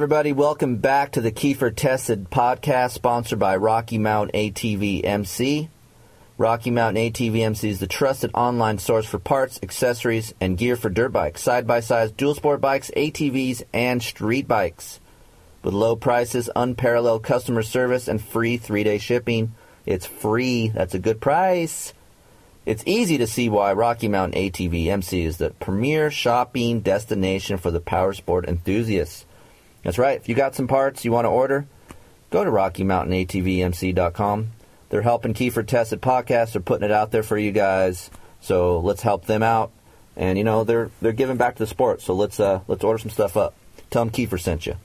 Everybody, welcome back to the Keefer Tested podcast sponsored by Rocky Mountain ATV MC. Rocky Mountain ATV MC is the trusted online source for parts, accessories, and gear for dirt bikes, side by sides, dual sport bikes, ATVs, and street bikes. With low prices, unparalleled customer service, and free three day shipping. It's free. That's a good price. It's easy to see why Rocky Mountain ATV MC is the premier shopping destination for the power sport enthusiasts. That's right. If you got some parts you want to order, go to RockyMountainATVMC.com. They're helping Keefer Tested podcast. They're putting it out there for you guys. So let's help them out. And you know they're they're giving back to the sport. So let's uh, let's order some stuff up. Tell them Keefer sent you.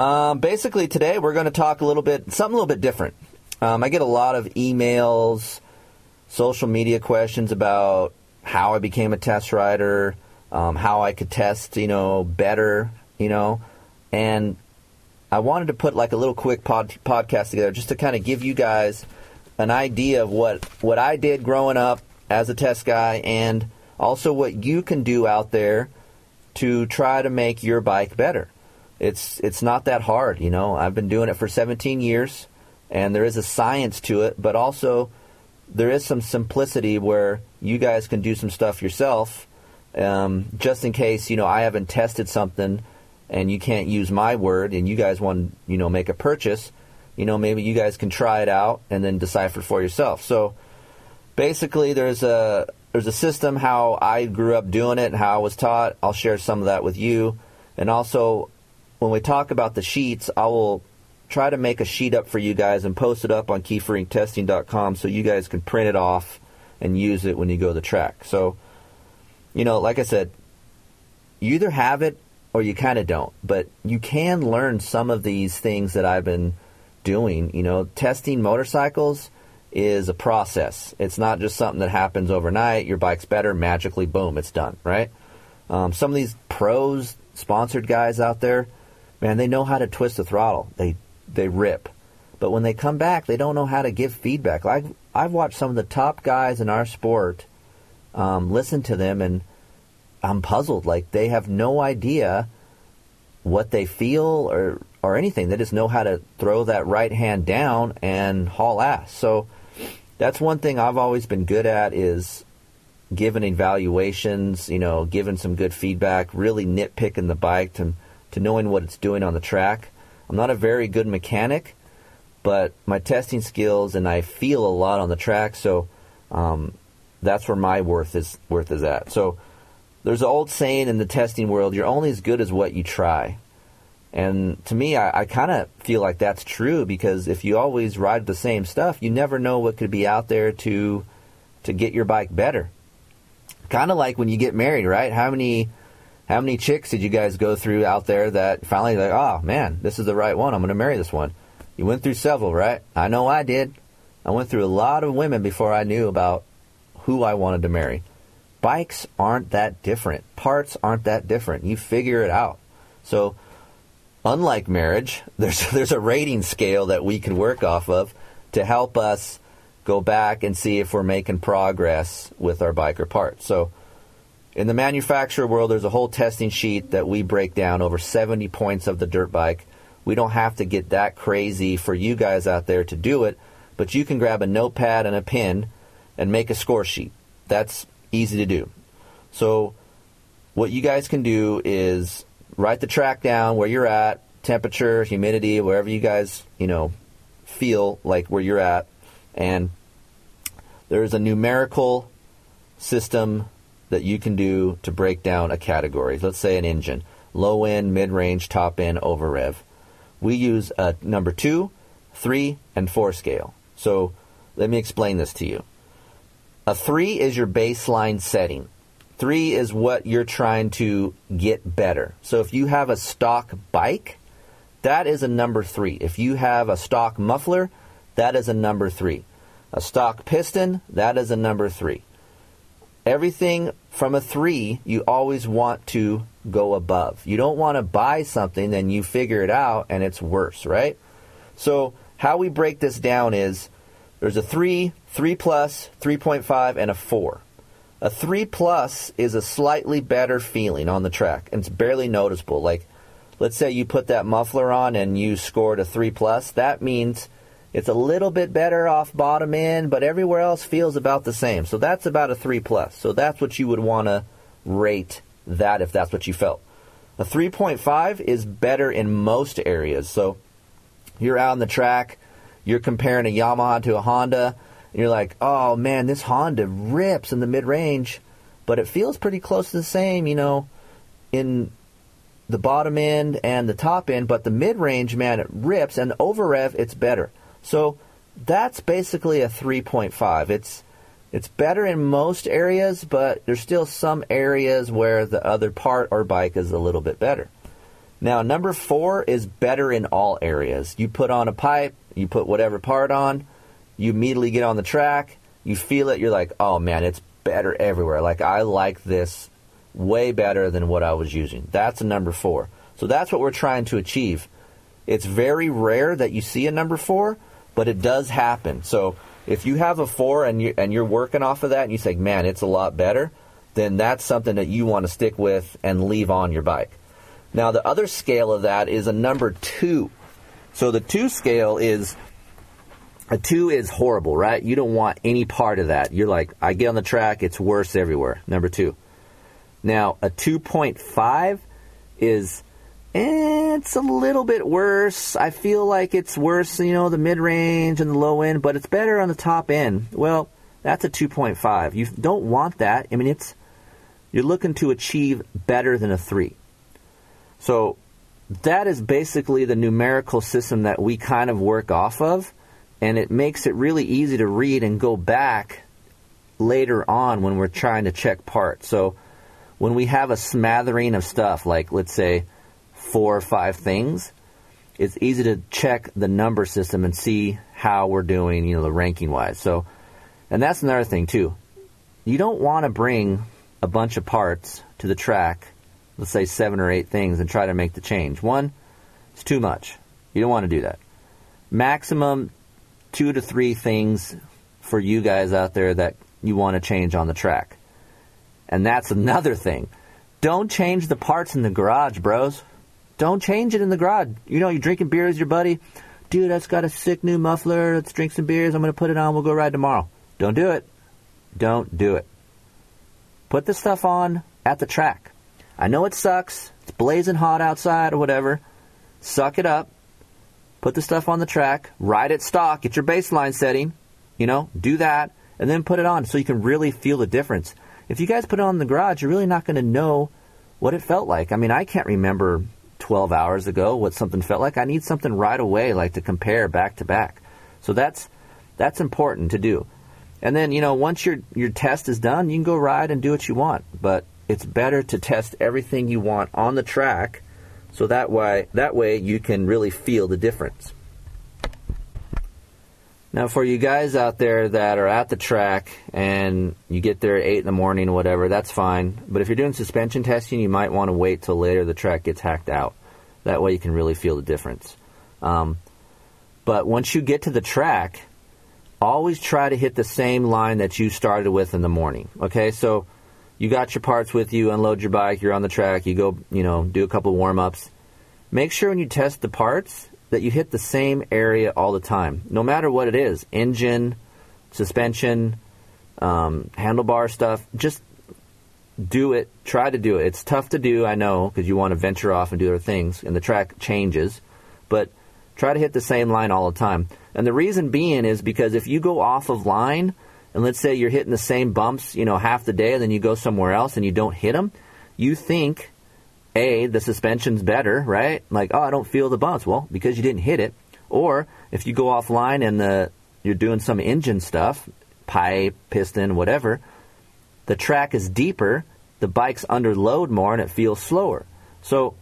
Um, basically today we're going to talk a little bit something a little bit different. Um, I get a lot of emails, social media questions about how I became a test rider, um, how I could test, you know, better, you know, and I wanted to put like a little quick pod, podcast together just to kind of give you guys an idea of what what I did growing up as a test guy and also what you can do out there to try to make your bike better. It's it's not that hard, you know. I've been doing it for 17 years and there is a science to it, but also there is some simplicity where you guys can do some stuff yourself um, just in case, you know, I haven't tested something and you can't use my word and you guys want to you know make a purchase you know maybe you guys can try it out and then decipher for yourself. So basically there's a there's a system how I grew up doing it how I was taught. I'll share some of that with you. And also when we talk about the sheets I will try to make a sheet up for you guys and post it up on keeferinctesting.com so you guys can print it off and use it when you go to the track. So you know like I said you either have it or you kind of don't. But you can learn some of these things that I've been doing. You know, testing motorcycles is a process. It's not just something that happens overnight. Your bike's better, magically, boom, it's done, right? Um, some of these pros, sponsored guys out there, man, they know how to twist the throttle. They they rip, but when they come back, they don't know how to give feedback. Like I've watched some of the top guys in our sport, um, listen to them and I'm puzzled. Like they have no idea what they feel or or anything. They just know how to throw that right hand down and haul ass. So that's one thing I've always been good at is giving evaluations, you know, giving some good feedback, really nitpicking the bike to to knowing what it's doing on the track. I'm not a very good mechanic, but my testing skills and I feel a lot on the track, so um, that's where my worth is worth is at. So there's an old saying in the testing world you're only as good as what you try. And to me, I, I kind of feel like that's true because if you always ride the same stuff, you never know what could be out there to to get your bike better. Kind of like when you get married, right? How many how many chicks did you guys go through out there that finally like, oh man, this is the right one. I'm going to marry this one. You went through several, right? I know I did. I went through a lot of women before I knew about who I wanted to marry bikes aren't that different. Parts aren't that different. You figure it out. So, unlike marriage, there's there's a rating scale that we can work off of to help us go back and see if we're making progress with our biker parts. So, in the manufacturer world, there's a whole testing sheet that we break down over 70 points of the dirt bike. We don't have to get that crazy for you guys out there to do it, but you can grab a notepad and a pen and make a score sheet. That's easy to do. So, what you guys can do is write the track down where you're at, temperature, humidity, wherever you guys, you know, feel like where you're at, and there's a numerical system that you can do to break down a category. Let's say an engine, low end, mid range, top end, over rev. We use a number two, three, and four scale. So let me explain this to you. A 3 is your baseline setting. Three is what you're trying to get better. So if you have a stock bike, that is a number three. If you have a stock muffler, that is a number three. A stock piston, that is a number three. Everything from a three, you always want to go above. You don't want to buy something, then you figure it out and it's worse, right? So, how we break this down is there's a 3, 3 plus, 3.5, and a 4. A 3 plus is a slightly better feeling on the track, and it's barely noticeable. Like, let's say you put that muffler on and you scored a 3 plus, that means it's a little bit better off bottom end, but everywhere else feels about the same. So that's about a 3 plus. So that's what you would want to rate that if that's what you felt. A 3.5 is better in most areas. So you're out on the track, you're comparing a Yamaha to a Honda, and you're like, oh man, this Honda rips in the mid range, but it feels pretty close to the same, you know, in the bottom end and the top end, but the mid range, man, it rips, and over rev, it's better. So that's basically a 3.5. It's it's better in most areas, but there's still some areas where the other part or bike is a little bit better. Now, number four is better in all areas. You put on a pipe, you put whatever part on, you immediately get on the track, you feel it, you're like, oh man, it's better everywhere. Like, I like this way better than what I was using. That's a number four. So that's what we're trying to achieve. It's very rare that you see a number four, but it does happen. So if you have a four and you and you're working off of that and you say, man, it's a lot better, then that's something that you want to stick with and leave on your bike. Now the other scale of that is a number two. So the two scale is a two is horrible, right? You don't want any part of that. You're like, I get on the track, it's worse everywhere. Number two. Now a 2.5 is eh, it's a little bit worse. I feel like it's worse, you know, the mid range and the low end, but it's better on the top end. Well, that's a 2.5. You don't want that. I mean, it's you're looking to achieve better than a 3. So, that is basically the numerical system that we kind of work off of, and it makes it really easy to read and go back later on when we're trying to check parts. So, when we have a smattering of stuff, like let's say four or five things, it's easy to check the number system and see how we're doing, you know, the ranking wise. So, and that's another thing too. You don't want to bring a bunch of parts to the track, let's say seven or eight things, and try to make the change. One, it's too much. You don't want to do that. Maximum two to three things for you guys out there that you want to change on the track. And that's another thing. Don't change the parts in the garage, bros. Don't change it in the garage. You know, you're drinking beers with your buddy. Dude, that's got a sick new muffler. Let's drink some beers. I'm going to put it on. We'll go ride tomorrow. Don't do it. Don't do it. Put the stuff on at the track. I know it sucks. It's blazing hot outside or whatever. Suck it up. Put the stuff on the track. Ride it stock. Get your baseline setting. You know, do that. And then put it on so you can really feel the difference. If you guys put it on in the garage, you're really not going to know what it felt like. I mean, I can't remember 12 hours ago what something felt like. I need something right away, like to compare back to back. So that's that's important to do. And then you know once your your test is done, you can go ride and do what you want. But it's better to test everything you want on the track, so that way that way you can really feel the difference. Now, for you guys out there that are at the track and you get there at 8 in the morning or whatever, that's fine. But if you're doing suspension testing, you might want to wait till later the track gets hacked out. That way you can really feel the difference. Um, but once you get to the track, always try to hit the same line that you started with in the morning. Okay, so you got your parts with you, unload your bike, you're on the track, you go, you know, do a couple warm ups. Make sure when you test the parts that you hit the same area all the time, no matter what it is engine, suspension, um, handlebar stuff. Just do it. Try to do it. It's tough to do, I know, because you want to venture off and do other things, and the track changes. But try to hit the same line all the time. And the reason being is because if you go off of line, and let's say you're hitting the same bumps, you know, half the day, and then you go somewhere else and you don't hit them, you think a, the suspension's better, right? Like, oh, I don't feel the bumps. Well, because you didn't hit it. Or if you go offline and the you're doing some engine stuff, pipe, piston, whatever, the track is deeper the bike's under load more and it feels slower. So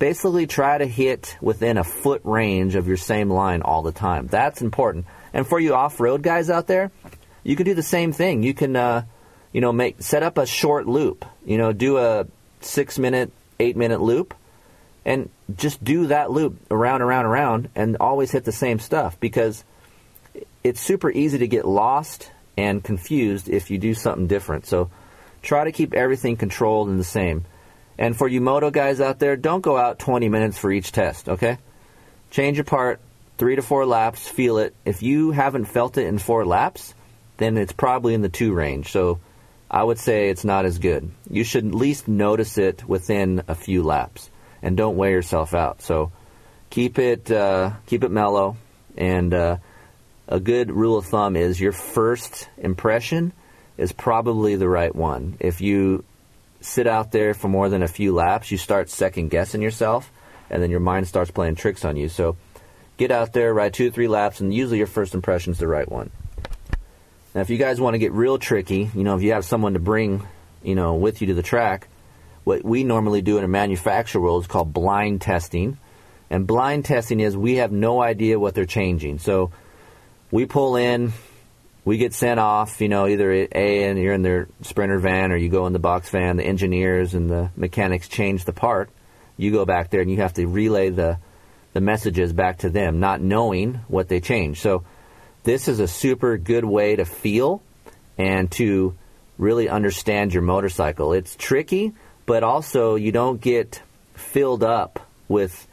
basically try to hit within a foot range of your same line all the time. That's important. And for you off-road guys out there, you can do the same thing. You can, uh, you know, make set up a short loop. You know, do a six-minute, eight-minute loop, and just do that loop around, around, around, and always hit the same stuff because it's super easy to get lost and confused if you do something different. So try to keep everything controlled and the same. And for you moto guys out there, don't go out 20 minutes for each test, okay? Change your part, three to four laps, feel it. If you haven't felt it in four laps, then it's probably in the two range. So I would say it's not as good. You should at least notice it within a few laps, and don't wear yourself out. So keep it uh, keep it mellow, and uh, a good rule of thumb is your first impression is probably the right one. If you sit out there for more than a few laps, you start second guessing yourself, and then your mind starts playing tricks on you. So get out there, ride two or three laps, and usually your first impression is the right one. Now, if you guys want to get real tricky, you know, if you have someone to bring, you know, with you to the track, what we normally do in a manufacturer world is called blind testing. And blind testing is we have no idea what they're changing. So we pull in, we get sent off, you know, either A, and you're in their sprinter van or you go in the box van, the engineers and the mechanics change the part. You go back there and you have to relay the, the messages back to them, not knowing what they changed. So this is a super good way to feel and to really understand your motorcycle. It's tricky, but also you don't get filled up with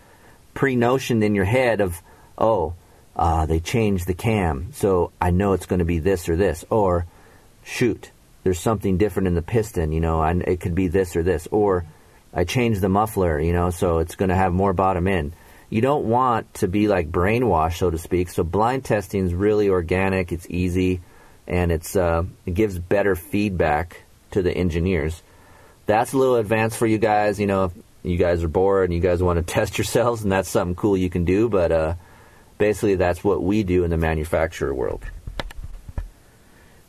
pre notion in your head of, oh, uh, they changed the cam, so I know it's going to be this or this. Or, shoot, there's something different in the piston, you know, and it could be this or this. Or, I changed the muffler, you know, so it's going to have more bottom end. You don't want to be like brainwashed, so to speak. So blind testing is really organic. It's easy, and it's uh, it gives better feedback to the engineers. That's a little advanced for you guys. You know, if you guys are bored and you guys want to test yourselves, and that's something cool you can do. But uh, basically that's what we do in the manufacturer world.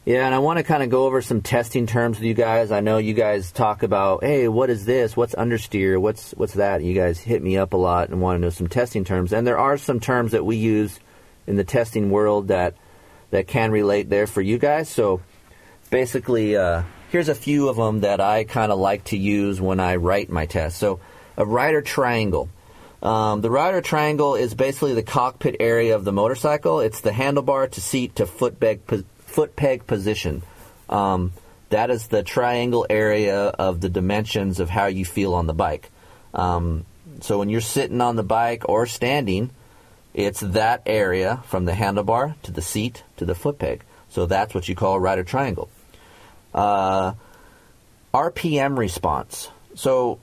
Yeah, and I want to kind of go over some testing terms with you guys. I know you guys talk about, hey, what is this? What's understeer? What's what's that? You guys hit me up a lot and want to know some testing terms. And there are some terms that we use in the testing world that that can relate there for you guys. So basically, uh, here's a few of them that I kind of like to use when I write my test. So a rider triangle. Um, the rider triangle is basically the cockpit area of the motorcycle. It's the handlebar to seat to foot peg, foot peg position. Um, that is the triangle area of the dimensions of how you feel on the bike. Um, so when you're sitting on the bike or standing, it's that area from the handlebar to the seat to the foot peg. So that's what you call a rider triangle. Uh, RPM response. So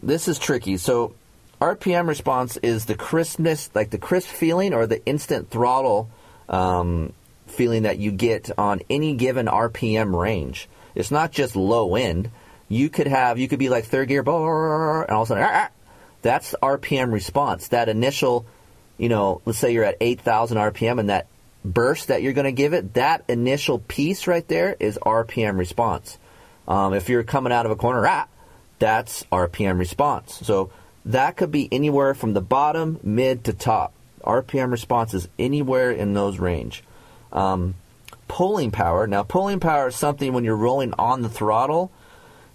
this is tricky. So RPM response is the crispness, like the crisp feeling or the instant throttle um, feeling that you get on any given RPM range. It's not just low end. You could have, you could be like third gear, and all of a sudden, ah, ah. that's RPM response. That initial, you know, let's say you're at 8,000 RPM and that burst that you're going to give it, that initial piece right there is RPM response. Um, if you're coming out of a corner, ah, that's RPM response. So that could be anywhere from the bottom, mid to top. RPM response is anywhere in those range. Um, pulling power. Now, pulling power is something when you're rolling on the throttle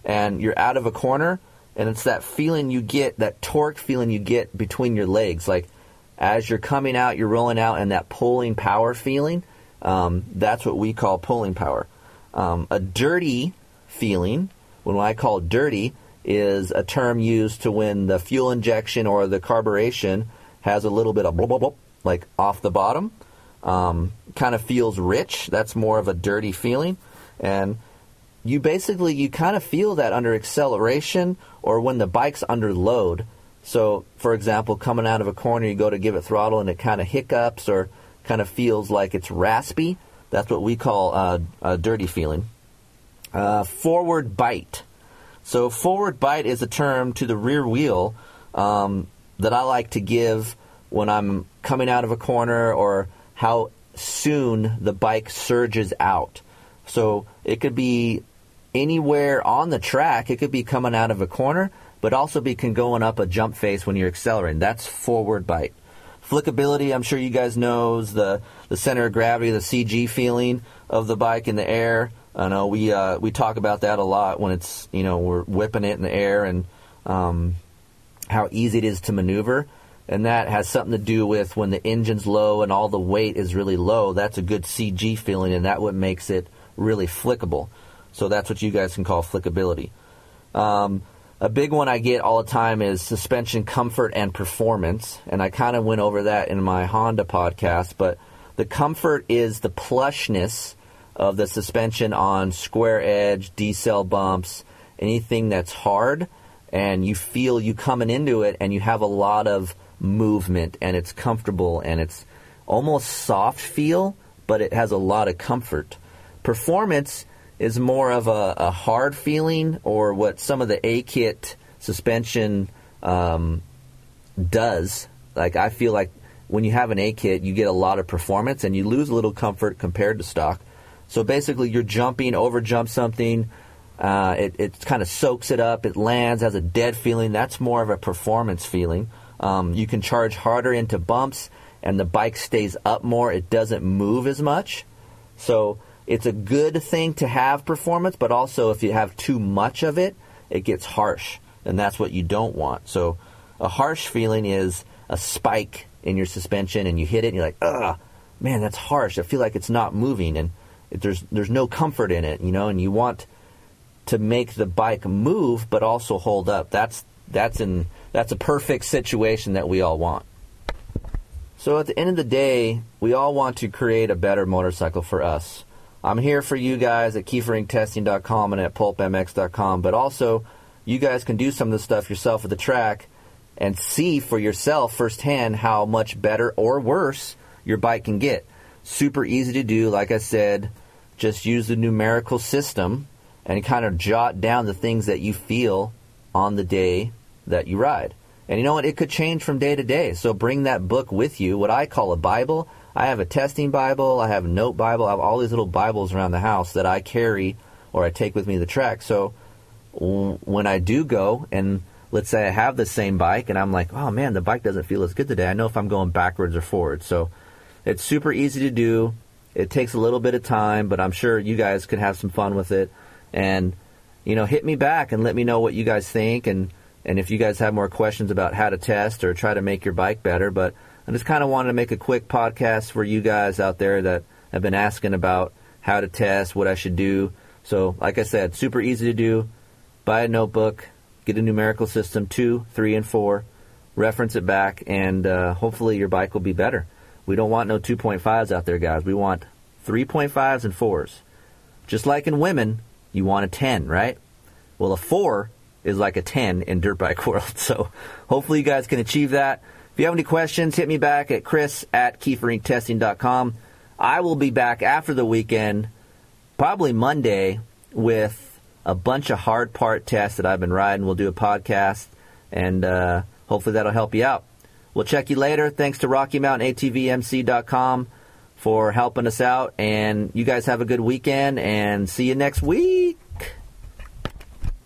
and you're out of a corner, and it's that feeling you get, that torque feeling you get between your legs. Like as you're coming out, you're rolling out, and that pulling power feeling. Um, that's what we call pulling power. Um, a dirty feeling, when I call dirty, is a term used to when the fuel injection or the carburation has a little bit of blah, blah, blah, like off the bottom. Um, kind of feels rich. That's more of a dirty feeling. And you basically, you kind of feel that under acceleration or when the bike's under load. So, for example, coming out of a corner, you go to give it throttle and it kind of hiccups or kind of feels like it's raspy. That's what we call uh, a dirty feeling. Uh, forward bite. So forward bite is a term to the rear wheel um, that I like to give when I'm coming out of a corner or how soon the bike surges out. So it could be anywhere on the track. It could be coming out of a corner, but also be can going up a jump face when you're accelerating. That's forward bite. Flickability, I'm sure you guys knows the the center of gravity, the CG feeling of the bike in the air. I know we uh, we talk about that a lot when it's you know we're whipping it in the air and um, how easy it is to maneuver, and that has something to do with when the engine's low and all the weight is really low. That's a good CG feeling, and that what makes it really flickable. So that's what you guys can call flickability. Um, a big one I get all the time is suspension comfort and performance, and I kind of went over that in my Honda podcast. But the comfort is the plushness of the suspension on square edge, decel bumps, anything that's hard, and you feel you coming into it, and you have a lot of movement, and it's comfortable, and it's almost soft feel, but it has a lot of comfort. Performance is more of a, a hard feeling, or what some of the A kit suspension um, does. Like I feel like when you have an A kit, you get a lot of performance and you lose a little comfort compared to stock. So basically, you're jumping, over jump something. Uh, it it kind of soaks it up. It lands, has a dead feeling. That's more of a performance feeling. Um, you can charge harder into bumps, and the bike stays up more. It doesn't move as much. So it's a good thing to have performance, but also if you have too much of it, it gets harsh, and that's what you don't want. So a harsh feeling is a spike in your suspension, and you hit it, and you're like, ugh, man, that's harsh. I feel like it's not moving, and there's there's no comfort in it, you know. And you want to make the bike move, but also hold up. That's that's in that's a perfect situation that we all want. So at the end of the day, we all want to create a better motorcycle for us. I'm here for you guys at keeferinctesting.com and at pulpmx.com, but also you guys can do some of the stuff yourself at the track and see for yourself firsthand how much better or worse your bike can get. Super easy to do, like I said, just use the numerical system and kind of jot down the things that you feel on the day that you ride. And you know what? It could change from day to day. So bring that book with you, what I call a Bible. I have a testing Bible, I have a note Bible, I have all these little Bibles around the house that I carry or I take with me to the track. So when I do go and let's say I have the same bike and I'm like, oh man, the bike doesn't feel as good today. I know if I'm going backwards or forwards. So it's super easy to do. It takes a little bit of time, but I'm sure you guys could have some fun with it. And, you know, hit me back and let me know what you guys think and, and if you guys have more questions about how to test or try to make your bike better. But I just kind of wanted to make a quick podcast for you guys out there that have been asking about how to test, what I should do. So, like I said, super easy to do. Buy a notebook, get a numerical system two, three, and four, reference it back, and uh, hopefully your bike will be better. We don't want no 2.5s out there, guys. We want 3.5s and 4s. Just like in women, you want a 10, right? Well, a 4 is like a 10 in dirt bike world. So hopefully you guys can achieve that. If you have any questions, hit me back at chris at keeferinctesting.com. I will be back after the weekend, probably Monday, with a bunch of hard part tests that I've been riding. We'll do a podcast, and uh, hopefully that'll help you out. We'll check you later. Thanks to RockyMountainATVMC.com for helping us out. And you guys have a good weekend, and see you next week.